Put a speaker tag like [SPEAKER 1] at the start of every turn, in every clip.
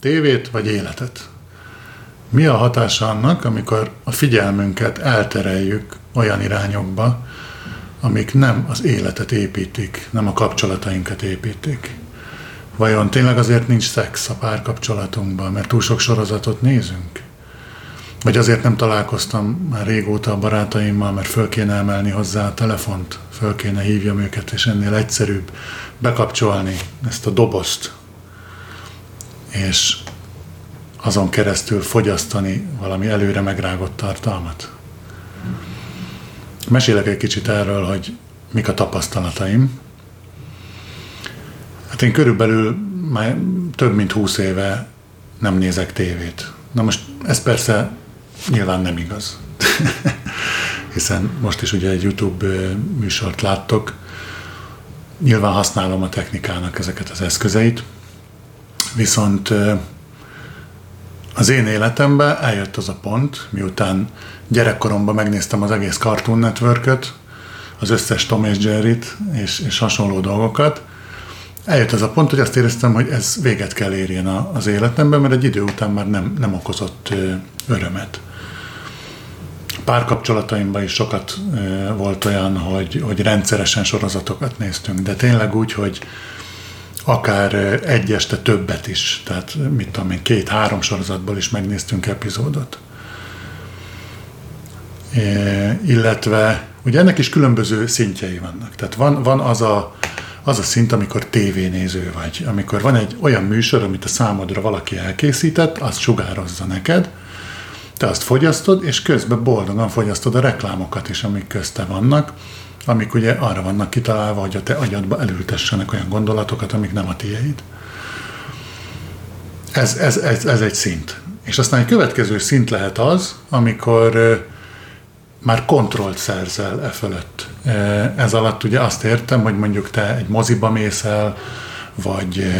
[SPEAKER 1] tévét vagy életet. Mi a hatása annak, amikor a figyelmünket eltereljük olyan irányokba, amik nem az életet építik, nem a kapcsolatainkat építik. Vajon tényleg azért nincs szex a párkapcsolatunkban, mert túl sok sorozatot nézünk? Vagy azért nem találkoztam már régóta a barátaimmal, mert föl kéne emelni hozzá a telefont, föl kéne hívjam őket, és ennél egyszerűbb bekapcsolni ezt a dobozt, és azon keresztül fogyasztani valami előre megrágott tartalmat. Mesélek egy kicsit erről, hogy mik a tapasztalataim. Hát én körülbelül már több mint húsz éve nem nézek tévét. Na most ez persze nyilván nem igaz. Hiszen most is ugye egy YouTube műsort láttok. Nyilván használom a technikának ezeket az eszközeit, viszont az én életemben eljött az a pont, miután gyerekkoromban megnéztem az egész Cartoon network az összes Tom és jerry és, és hasonló dolgokat, eljött az a pont, hogy azt éreztem, hogy ez véget kell érjen az életemben, mert egy idő után már nem, nem okozott örömet. Párkapcsolataimban is sokat volt olyan, hogy, hogy rendszeresen sorozatokat néztünk, de tényleg úgy, hogy akár egy este többet is, tehát mit tudom én, két-három sorozatból is megnéztünk epizódot. É, illetve ugye ennek is különböző szintjei vannak. Tehát van, van az, a, az a szint, amikor tévénéző vagy, amikor van egy olyan műsor, amit a számodra valaki elkészített, azt sugározza neked, te azt fogyasztod, és közben boldogan fogyasztod a reklámokat is, amik közte vannak, amik ugye arra vannak kitalálva, hogy a te agyadba elültessenek olyan gondolatokat, amik nem a tiéd. Ez, ez, ez, ez egy szint. És aztán egy következő szint lehet az, amikor már kontrollt szerzel e fölött. Ez alatt ugye azt értem, hogy mondjuk te egy moziba mész el, vagy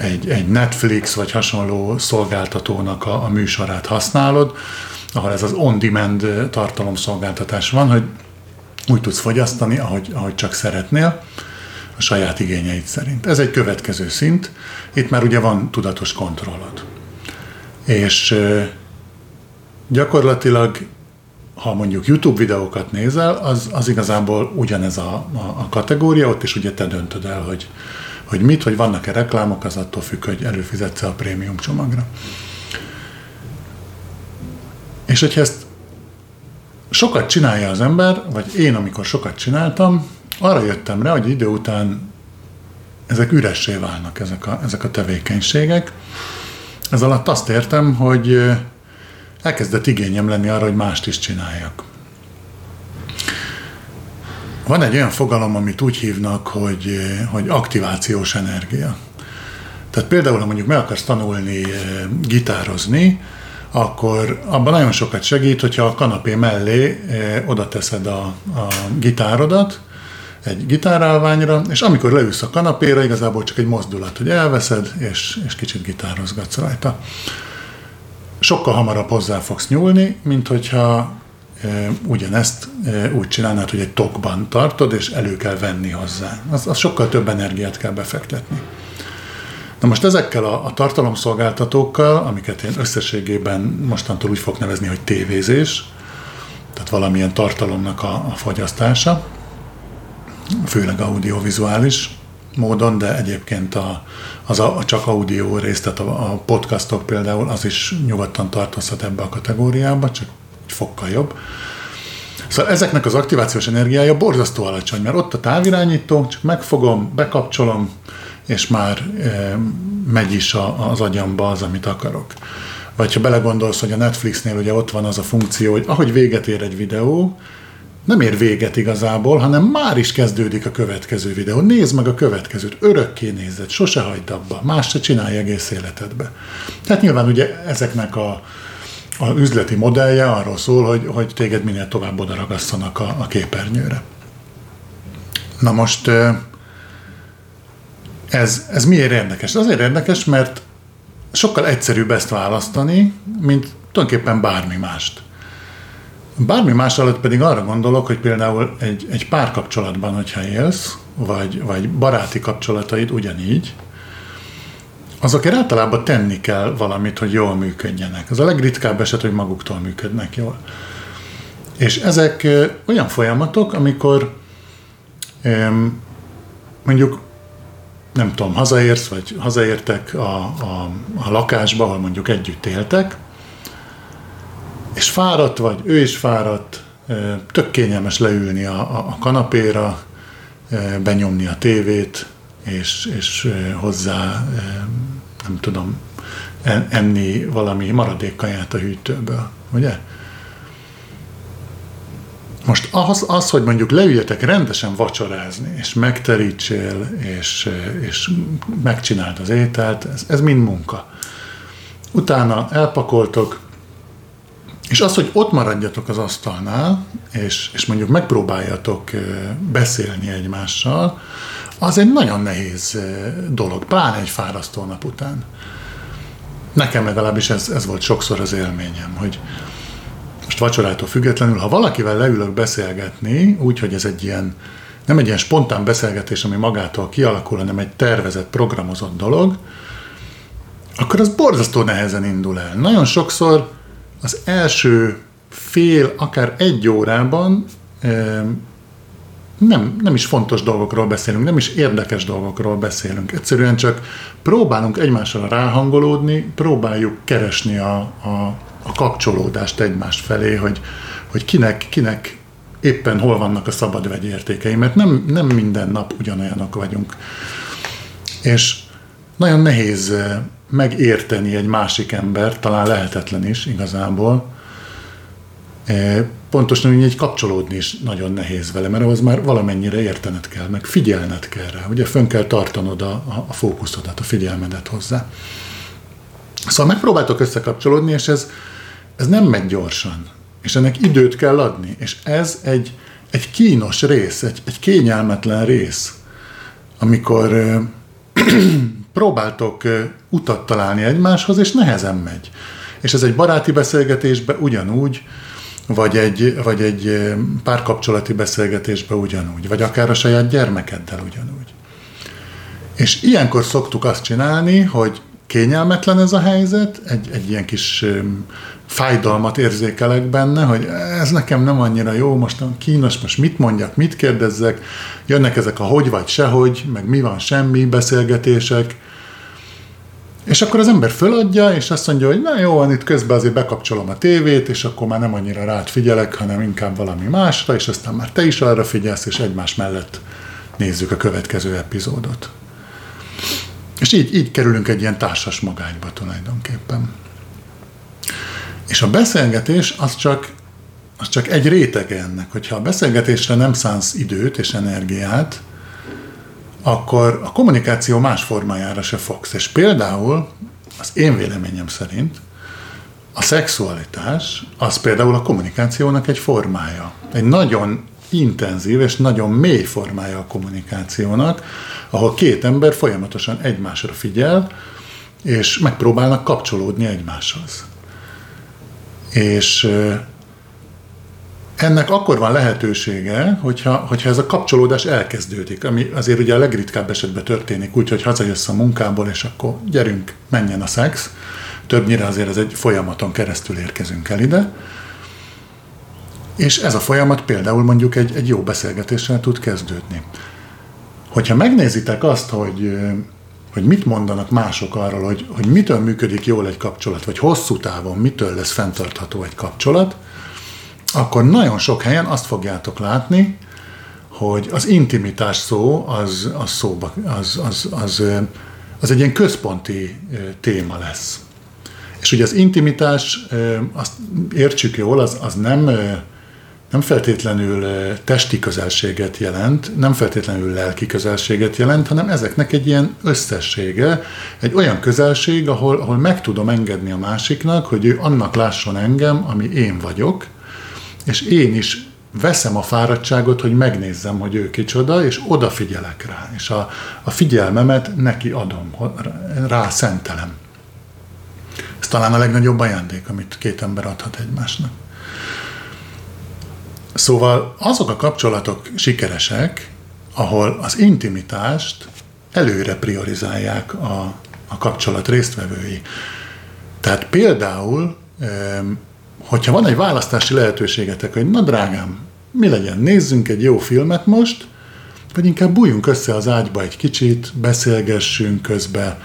[SPEAKER 1] egy, egy Netflix, vagy hasonló szolgáltatónak a, a műsorát használod, ahol ez az on-demand tartalomszolgáltatás van, hogy úgy tudsz fogyasztani, ahogy, ahogy csak szeretnél, a saját igényeid szerint. Ez egy következő szint, itt már ugye van tudatos kontrollod. És gyakorlatilag, ha mondjuk YouTube videókat nézel, az, az igazából ugyanez a, a, a kategória, ott is ugye te döntöd el, hogy, hogy mit, hogy vannak-e reklámok, az attól függ, hogy előfizetsz a prémium csomagra. És hogyha ezt sokat csinálja az ember, vagy én, amikor sokat csináltam, arra jöttem rá, hogy idő után ezek üressé válnak, ezek a, ezek a tevékenységek. Ez alatt azt értem, hogy elkezdett igényem lenni arra, hogy mást is csináljak. Van egy olyan fogalom, amit úgy hívnak, hogy, hogy aktivációs energia. Tehát például, ha mondjuk meg akarsz tanulni gitározni, akkor abban nagyon sokat segít, hogyha a kanapé mellé oda teszed a, a gitárodat, egy gitárálványra, és amikor leülsz a kanapéra, igazából csak egy mozdulat, hogy elveszed, és, és kicsit gitározgatsz rajta. Sokkal hamarabb hozzá fogsz nyúlni, mint hogyha ugyanezt úgy csinálnád, hogy egy tokban tartod, és elő kell venni hozzá. Az, az sokkal több energiát kell befektetni. Na most ezekkel a, a tartalomszolgáltatókkal, amiket én összességében mostantól úgy fog nevezni, hogy tévézés, tehát valamilyen tartalomnak a, a fogyasztása, főleg audiovizuális módon, de egyébként a, az a, a csak audio rész, tehát a, a podcastok például, az is nyugodtan tartozhat ebbe a kategóriába, csak egy fokkal jobb. Szóval ezeknek az aktivációs energiája borzasztó alacsony, mert ott a távirányító, csak megfogom, bekapcsolom, és már megy is az agyamba az, amit akarok. Vagy ha belegondolsz, hogy a Netflixnél ugye ott van az a funkció, hogy ahogy véget ér egy videó, nem ér véget igazából, hanem már is kezdődik a következő videó. Nézd meg a következőt, örökké nézed, sose hagyd abba, más se csinálj egész életedbe. Tehát nyilván ugye ezeknek a, a üzleti modellje arról szól, hogy, hogy téged minél tovább oda ragasszanak a, a képernyőre. Na most ez, ez miért érdekes? Azért érdekes, mert sokkal egyszerűbb ezt választani, mint tulajdonképpen bármi mást. Bármi más alatt pedig arra gondolok, hogy például egy, egy párkapcsolatban, hogyha élsz, vagy, vagy baráti kapcsolataid ugyanígy, azokért általában tenni kell valamit, hogy jól működjenek. Az a legritkább eset, hogy maguktól működnek jól. És ezek olyan folyamatok, amikor mondjuk nem tudom, hazaérsz, vagy hazaértek a, a, a lakásba, ahol mondjuk együtt éltek, és fáradt vagy, ő is fáradt, tök kényelmes leülni a, a, a kanapéra, benyomni a tévét, és, és hozzá, nem tudom, enni valami maradékkaját a hűtőből, ugye? Most az, az, hogy mondjuk leüljetek rendesen vacsorázni, és megterítsél, és, és megcsináld az ételt, ez, ez mind munka. Utána elpakoltok, és az, hogy ott maradjatok az asztalnál, és, és mondjuk megpróbáljatok beszélni egymással, az egy nagyon nehéz dolog, pláne egy fárasztó nap után. Nekem legalábbis ez, ez volt sokszor az élményem, hogy, vacsorától függetlenül, ha valakivel leülök beszélgetni, úgy, hogy ez egy ilyen, nem egy ilyen spontán beszélgetés, ami magától kialakul, hanem egy tervezett, programozott dolog, akkor az borzasztó nehezen indul el. Nagyon sokszor az első fél, akár egy órában nem, nem is fontos dolgokról beszélünk, nem is érdekes dolgokról beszélünk. Egyszerűen csak próbálunk egymással ráhangolódni, próbáljuk keresni a, a, a kapcsolódást egymás felé, hogy, hogy kinek, kinek éppen hol vannak a szabad vegyértékei, mert nem, nem minden nap ugyanolyanok vagyunk. És nagyon nehéz eh, megérteni egy másik ember, talán lehetetlen is igazából. Eh, pontosan úgy egy kapcsolódni is nagyon nehéz vele, mert ahhoz már valamennyire értened kell, meg figyelned kell rá. Ugye fönn kell tartanod a, a fókuszodat, a figyelmedet hozzá. Szóval megpróbáltok összekapcsolódni, és ez, ez nem megy gyorsan. És ennek időt kell adni. És ez egy, egy kínos rész, egy, egy kényelmetlen rész, amikor próbáltok utat találni egymáshoz, és nehezen megy. És ez egy baráti beszélgetésben ugyanúgy, vagy egy, vagy egy párkapcsolati beszélgetésben ugyanúgy, vagy akár a saját gyermekeddel ugyanúgy. És ilyenkor szoktuk azt csinálni, hogy kényelmetlen ez a helyzet, egy, egy ilyen kis fájdalmat érzékelek benne, hogy ez nekem nem annyira jó, most kínos, most mit mondjak, mit kérdezzek, jönnek ezek a hogy vagy sehogy, meg mi van semmi beszélgetések, és akkor az ember föladja, és azt mondja, hogy na jó, van itt közben azért bekapcsolom a tévét, és akkor már nem annyira rád figyelek, hanem inkább valami másra, és aztán már te is arra figyelsz, és egymás mellett nézzük a következő epizódot. És így, így kerülünk egy ilyen társas magányba tulajdonképpen. És a beszélgetés az csak, az csak egy rétege ennek. Hogyha a beszélgetésre nem szánsz időt és energiát, akkor a kommunikáció más formájára se fogsz. És például az én véleményem szerint a szexualitás az például a kommunikációnak egy formája. Egy nagyon intenzív és nagyon mély formája a kommunikációnak, ahol két ember folyamatosan egymásra figyel, és megpróbálnak kapcsolódni egymáshoz. És ennek akkor van lehetősége, hogyha, hogyha ez a kapcsolódás elkezdődik, ami azért ugye a legritkább esetben történik, úgyhogy hazajössz a munkából, és akkor gyerünk, menjen a szex. Többnyire azért ez egy folyamaton keresztül érkezünk el ide. És ez a folyamat például mondjuk egy, egy jó beszélgetéssel tud kezdődni. Hogyha megnézitek azt, hogy, hogy mit mondanak mások arról, hogy, hogy mitől működik jól egy kapcsolat, vagy hosszú távon mitől lesz fenntartható egy kapcsolat, akkor nagyon sok helyen azt fogjátok látni, hogy az intimitás szó az, az szóba, az, az, az, az egy ilyen központi téma lesz. És ugye az intimitás, azt értsük jól, az, az nem nem feltétlenül testi közelséget jelent, nem feltétlenül lelki közelséget jelent, hanem ezeknek egy ilyen összessége, egy olyan közelség, ahol, ahol meg tudom engedni a másiknak, hogy ő annak lásson engem, ami én vagyok, és én is veszem a fáradtságot, hogy megnézzem, hogy ő kicsoda, és odafigyelek rá, és a, a figyelmemet neki adom, rá szentelem. Ez talán a legnagyobb ajándék, amit két ember adhat egymásnak. Szóval azok a kapcsolatok sikeresek, ahol az intimitást előre priorizálják a, a kapcsolat résztvevői. Tehát például, hogyha van egy választási lehetőségetek, hogy na drágám, mi legyen, nézzünk egy jó filmet most, vagy inkább bújjunk össze az ágyba egy kicsit, beszélgessünk közben,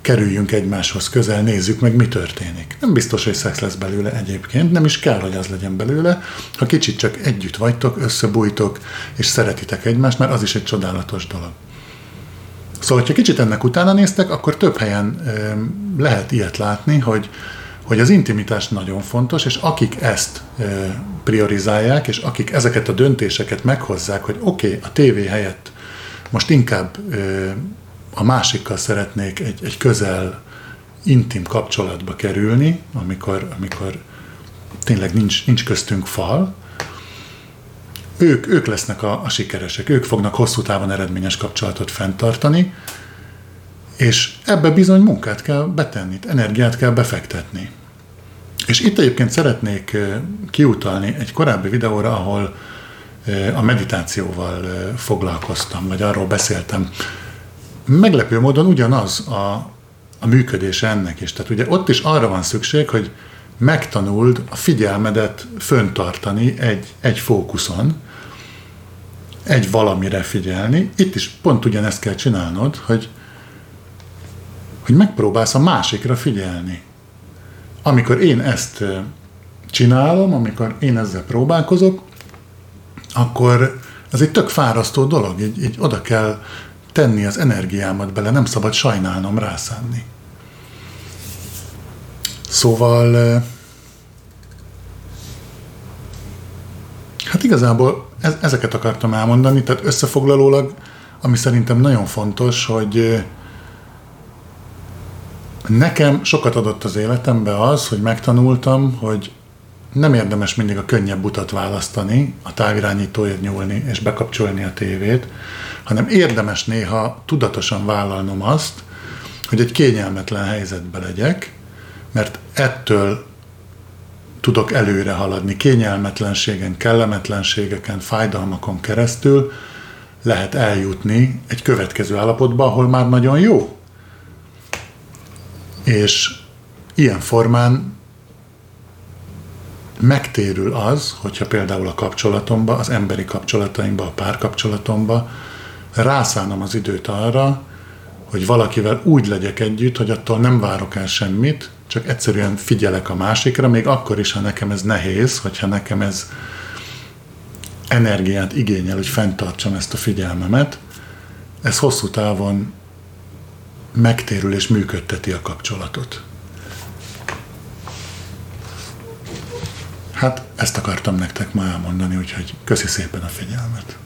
[SPEAKER 1] kerüljünk egymáshoz közel, nézzük meg, mi történik. Nem biztos, hogy szex lesz belőle egyébként, nem is kell, hogy az legyen belőle. Ha kicsit csak együtt vagytok, összebújtok, és szeretitek egymást, mert az is egy csodálatos dolog. Szóval, ha kicsit ennek utána néztek, akkor több helyen ö, lehet ilyet látni, hogy, hogy az intimitás nagyon fontos, és akik ezt ö, priorizálják, és akik ezeket a döntéseket meghozzák, hogy oké, okay, a tévé helyett most inkább ö, a másikkal szeretnék egy, egy közel, intim kapcsolatba kerülni, amikor, amikor tényleg nincs, nincs köztünk fal, ők, ők lesznek a, a sikeresek, ők fognak hosszú távon eredményes kapcsolatot fenntartani, és ebbe bizony munkát kell betenni, energiát kell befektetni. És itt egyébként szeretnék kiutalni egy korábbi videóra, ahol a meditációval foglalkoztam, vagy arról beszéltem. Meglepő módon ugyanaz a, a működése ennek is. Tehát ugye ott is arra van szükség, hogy megtanuld a figyelmedet föntartani egy, egy fókuszon, egy valamire figyelni. Itt is pont ugyanezt kell csinálnod, hogy, hogy megpróbálsz a másikra figyelni. Amikor én ezt csinálom, amikor én ezzel próbálkozok, akkor ez egy tök fárasztó dolog, így, így oda kell tenni az energiámat bele, nem szabad sajnálnom rászánni. Szóval hát igazából ez, ezeket akartam elmondani, tehát összefoglalólag, ami szerintem nagyon fontos, hogy nekem sokat adott az életembe az, hogy megtanultam, hogy nem érdemes mindig a könnyebb utat választani, a távirányítóért nyúlni és bekapcsolni a tévét, hanem érdemes néha tudatosan vállalnom azt, hogy egy kényelmetlen helyzetbe legyek, mert ettől tudok előre haladni kényelmetlenségen, kellemetlenségeken, fájdalmakon keresztül lehet eljutni egy következő állapotba, ahol már nagyon jó. És ilyen formán megtérül az, hogyha például a kapcsolatomba, az emberi kapcsolataimba, a párkapcsolatomba rászánom az időt arra, hogy valakivel úgy legyek együtt, hogy attól nem várok el semmit, csak egyszerűen figyelek a másikra, még akkor is, ha nekem ez nehéz, hogyha nekem ez energiát igényel, hogy fenntartsam ezt a figyelmemet, ez hosszú távon megtérül és működteti a kapcsolatot. Hát ezt akartam nektek ma elmondani, úgyhogy köszi szépen a figyelmet.